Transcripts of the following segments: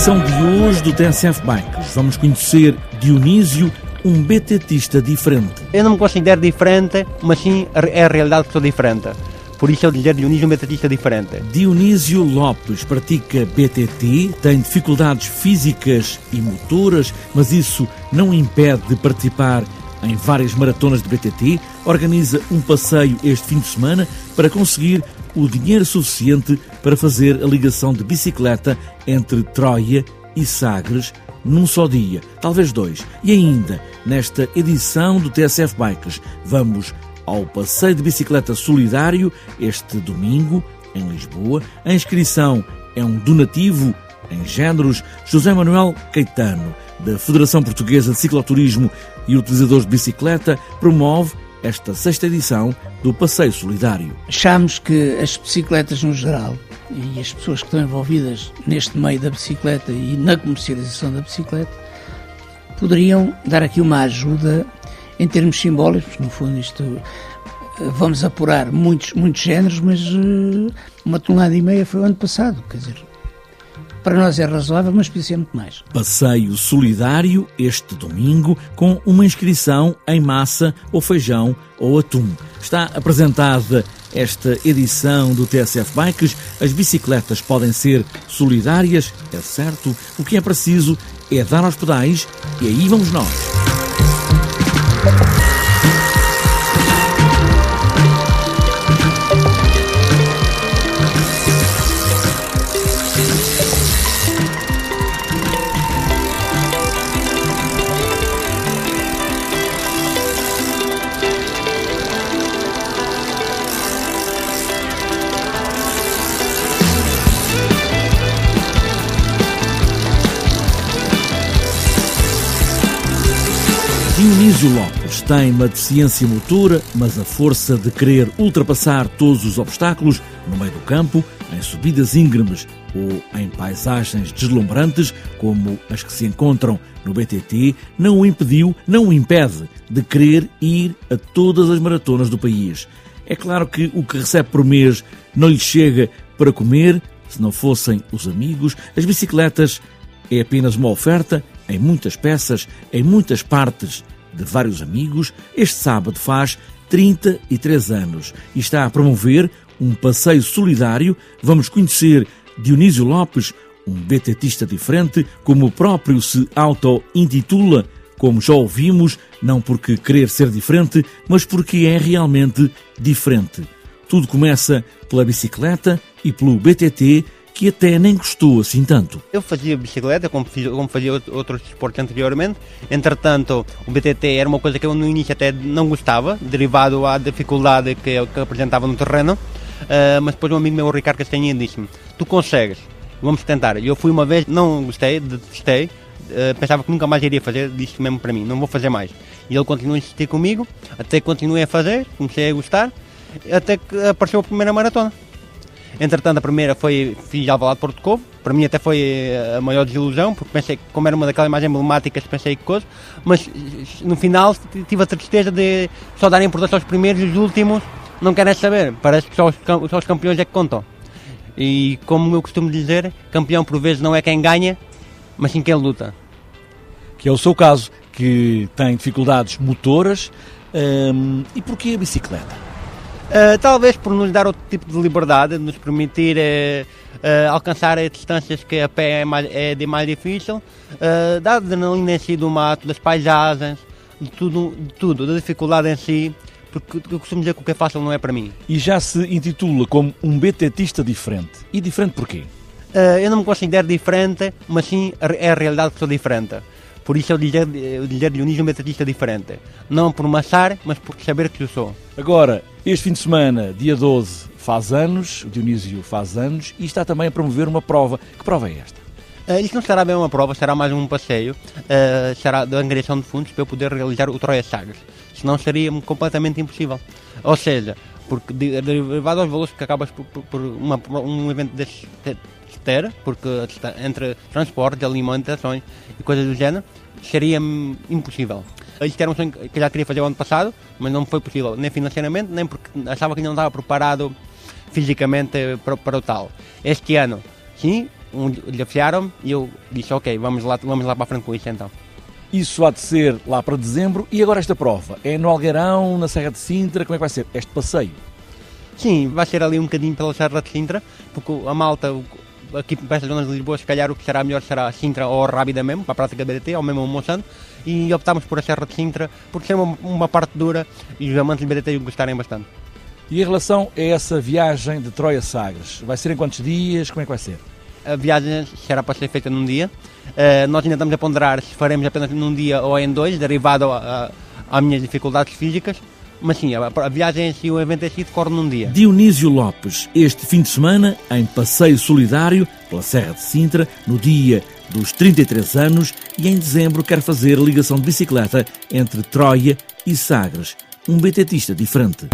edição de hoje do TSF Bikes, vamos conhecer Dionísio, um BTTista diferente. Eu não me considero diferente, mas sim é a realidade que sou diferente. Por isso eu dizer Dionísio um BTTista diferente. Dionísio Lopes pratica BTT, tem dificuldades físicas e motoras, mas isso não impede de participar em várias maratonas de BTT, organiza um passeio este fim de semana para conseguir o dinheiro suficiente para fazer a ligação de bicicleta entre Troia e Sagres num só dia, talvez dois. E ainda, nesta edição do TSF Bikes, vamos ao passeio de bicicleta solidário este domingo em Lisboa. A inscrição é um donativo em géneros. José Manuel Caetano, da Federação Portuguesa de Cicloturismo e Utilizadores de Bicicleta, promove esta sexta edição do Passeio Solidário. Achamos que as bicicletas no geral e as pessoas que estão envolvidas neste meio da bicicleta e na comercialização da bicicleta poderiam dar aqui uma ajuda em termos simbólicos, no fundo isto eh, vamos apurar muitos, muitos géneros, mas uh, uma tonelada e meia foi o ano passado, quer dizer, para nós é razoável, mas podia ser muito mais. Passeio solidário este domingo com uma inscrição em massa ou feijão ou atum. Está apresentada esta edição do TSF Bikes. As bicicletas podem ser solidárias, é certo. O que é preciso é dar aos pedais e aí vamos nós. Dionísio Lopes tem uma deficiência motora, mas a força de querer ultrapassar todos os obstáculos no meio do campo, em subidas íngremes ou em paisagens deslumbrantes, como as que se encontram no BTT, não o impediu, não o impede de querer ir a todas as maratonas do país. É claro que o que recebe por mês não lhe chega para comer, se não fossem os amigos. As bicicletas é apenas uma oferta em muitas peças, em muitas partes de vários amigos. Este sábado faz 33 anos e está a promover um passeio solidário. Vamos conhecer Dionísio Lopes, um betetista diferente, como o próprio se auto-intitula, como já ouvimos, não porque querer ser diferente, mas porque é realmente diferente. Tudo começa pela bicicleta e pelo BTT, que até nem gostou assim tanto. Eu fazia bicicleta, como, fiz, como fazia outros esportes anteriormente. Entretanto, o BTT era uma coisa que eu no início até não gostava, derivado à dificuldade que, que apresentava no terreno. Uh, mas depois um amigo meu, o Ricardo Castanha, disse-me: Tu consegues, vamos tentar. E eu fui uma vez, não gostei, detestei, uh, pensava que nunca mais iria fazer, disse mesmo para mim: Não vou fazer mais. E ele continuou a insistir comigo, até continuei a fazer, comecei a gostar, até que apareceu a primeira maratona. Entretanto, a primeira foi fiz Alvalade Porto Covo. Para mim até foi eh, a maior desilusão, porque pensei que como era uma daquelas imagens emblemáticas, pensei que coisa, mas no final tive a tristeza de só darem importância aos primeiros e os últimos não querem saber. Parece que só os, só os campeões é que contam. E como eu costumo dizer, campeão por vezes não é quem ganha, mas sim quem luta. Que é o seu caso, que tem dificuldades motoras. Hum, e porquê a bicicleta? Uh, talvez por nos dar outro tipo de liberdade, nos permitir uh, uh, alcançar distâncias que a pé é, mais, é de mais difícil, uh, da adrenalina em si do mato, das paisagens, de tudo, de tudo, da dificuldade em si, porque eu costumo dizer que o que é fácil não é para mim. E já se intitula como um BTTista diferente. E diferente porquê? eu não me considero diferente, mas sim é a realidade que sou diferente. Por isso eu dizer, eu dizer Dionísio metodista diferente. Não por massar, mas por saber que eu sou. Agora, este fim de semana, dia 12, faz anos, o Dionísio faz anos, e está também a promover uma prova. Que prova é esta? Uh, isto não será bem uma prova, será mais um passeio, uh, será da angariação de fundos para eu poder realizar o Troia Sagres. Senão seria completamente impossível. Ou seja, porque derivado aos valores que acabas por, por, por uma, um evento deste ter, porque entre transporte, alimentações e coisas do género, seria impossível. Isto era um sonho que já queria fazer o ano passado, mas não foi possível, nem financeiramente, nem porque achava que não estava preparado fisicamente para, para o tal. Este ano, sim, um, desafiaram e eu disse, ok, vamos lá, vamos lá para a frente com isso então. Isso há de ser lá para dezembro. E agora esta prova? É no Algueirão, na Serra de Sintra? Como é que vai ser este passeio? Sim, vai ser ali um bocadinho pela Serra de Sintra, porque a malta aqui para estas zonas de Lisboa, se calhar o que será melhor será Sintra ou Rábida mesmo, para a prática BDT, ou mesmo o Monsanto, e optámos por a Serra de Sintra, porque ser uma, uma parte dura e os amantes de BDT gostarem bastante. E em relação a essa viagem de Troia Sagres, vai ser em quantos dias? Como é que vai ser? A viagem será para ser feita num dia. Uh, nós ainda estamos a ponderar se faremos apenas num dia ou em dois, derivado às minhas dificuldades físicas. Mas sim, a, viagem em si, o evento em si, decorre num dia. Dionísio Lopes, este fim de semana, em passeio solidário pela Serra de Sintra, no dia dos 33 anos, e em dezembro quer fazer ligação de bicicleta entre Troia e Sagres. Um betetista diferente.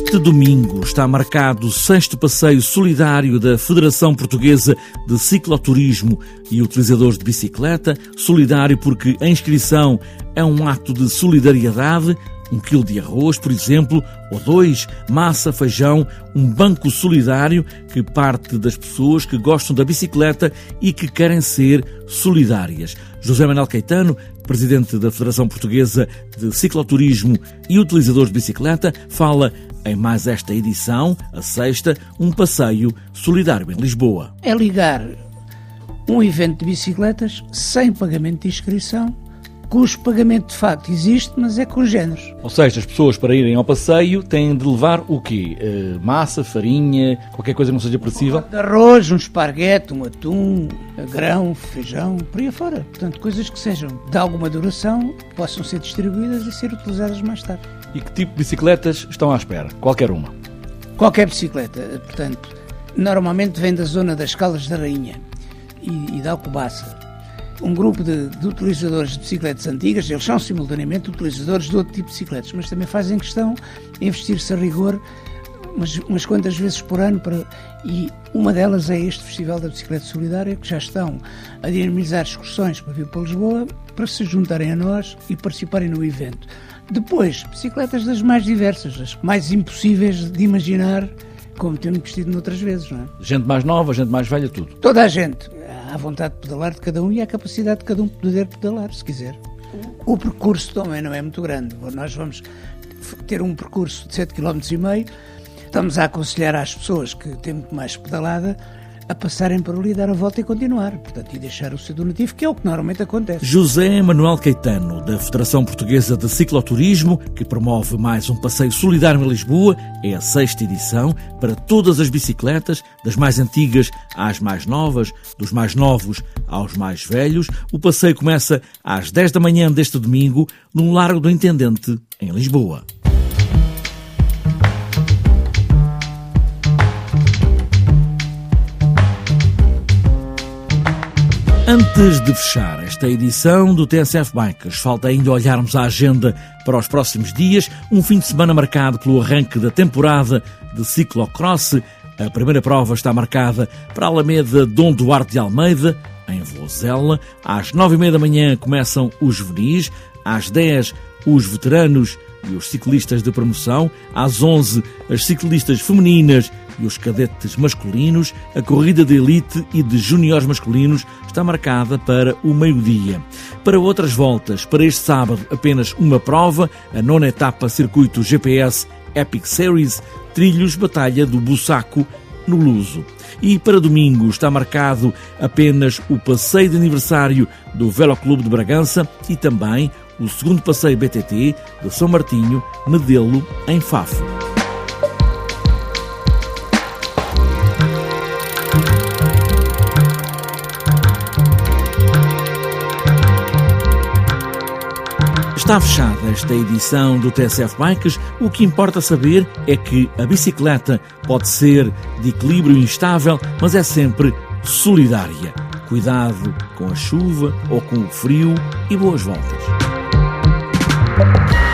Este domingo está marcado o sexto passeio solidário da Federação Portuguesa de Cicloturismo e Utilizadores de Bicicleta. Solidário porque a inscrição é um ato de solidariedade. Um quilo de arroz, por exemplo, ou dois, massa, feijão, um banco solidário que parte das pessoas que gostam da bicicleta e que querem ser solidárias. José Manuel Caetano, presidente da Federação Portuguesa de Cicloturismo e Utilizadores de Bicicleta, fala em mais esta edição, a sexta, um passeio solidário em Lisboa. É ligar um evento de bicicletas sem pagamento de inscrição cujo pagamento de facto existe, mas é com géneros. Ou seja, as pessoas para irem ao passeio têm de levar o quê? Uh, massa, farinha, qualquer coisa que não seja apreciável? Um arroz, um esparguete, um atum, grão, feijão, por aí fora. Portanto, coisas que sejam de alguma duração, possam ser distribuídas e ser utilizadas mais tarde. E que tipo de bicicletas estão à espera? Qualquer uma? Qualquer bicicleta. Portanto, normalmente vem da zona das Caldas da Rainha e, e da Alcobaça um grupo de, de, utilizadores de bicicletas antigas, eles são simultaneamente utilizadores de outro tipo de bicicletas, mas também fazem questão de investir-se a rigor umas, umas quantas vezes por ano para, e uma delas é este Festival da Bicicleta Solidária que já estão a dinamizar excursões para vir para Lisboa para se juntarem a nós e participarem no evento. Depois, bicicletas das mais diversas, as mais impossíveis de imaginar como temos vestido noutras vezes, não é? Gente mais nova, gente mais velha, tudo. Toda a gente à vontade de pedalar de cada um e à capacidade de cada um poder pedalar, se quiser. O percurso também não é muito grande. Nós vamos ter um percurso de 7,5 km. Estamos a aconselhar às pessoas que têm muito mais pedalada a passarem por ali, dar a volta e continuar. Portanto, e deixar o seu donativo, que é o que normalmente acontece. José Manuel Caetano, da Federação Portuguesa de Cicloturismo, que promove mais um passeio solidário em Lisboa, é a sexta edição para todas as bicicletas, das mais antigas às mais novas, dos mais novos aos mais velhos. O passeio começa às 10 da manhã deste domingo, no Largo do Intendente, em Lisboa. Antes de fechar esta edição do TSF Bikes, falta ainda olharmos a agenda para os próximos dias. Um fim de semana marcado pelo arranque da temporada de ciclocross. A primeira prova está marcada para a Alameda Dom Duarte de Almeida, em Vozela. Às nove e meia da manhã começam os juvenis, às dez os veteranos e os ciclistas de promoção, às 11 as ciclistas femininas e os cadetes masculinos, a corrida de elite e de juniores masculinos está marcada para o meio-dia. Para outras voltas, para este sábado, apenas uma prova, a nona etapa circuito GPS Epic Series, Trilhos Batalha do Bussaco, no Luso. E para domingo está marcado apenas o passeio de aniversário do Velo Clube de Bragança e também o segundo passeio BTT de São Martinho, Medelo, em Fafo. Está fechada esta edição do TSF Bikes. O que importa saber é que a bicicleta pode ser de equilíbrio instável, mas é sempre solidária. Cuidado com a chuva ou com o frio e boas voltas. Thank you.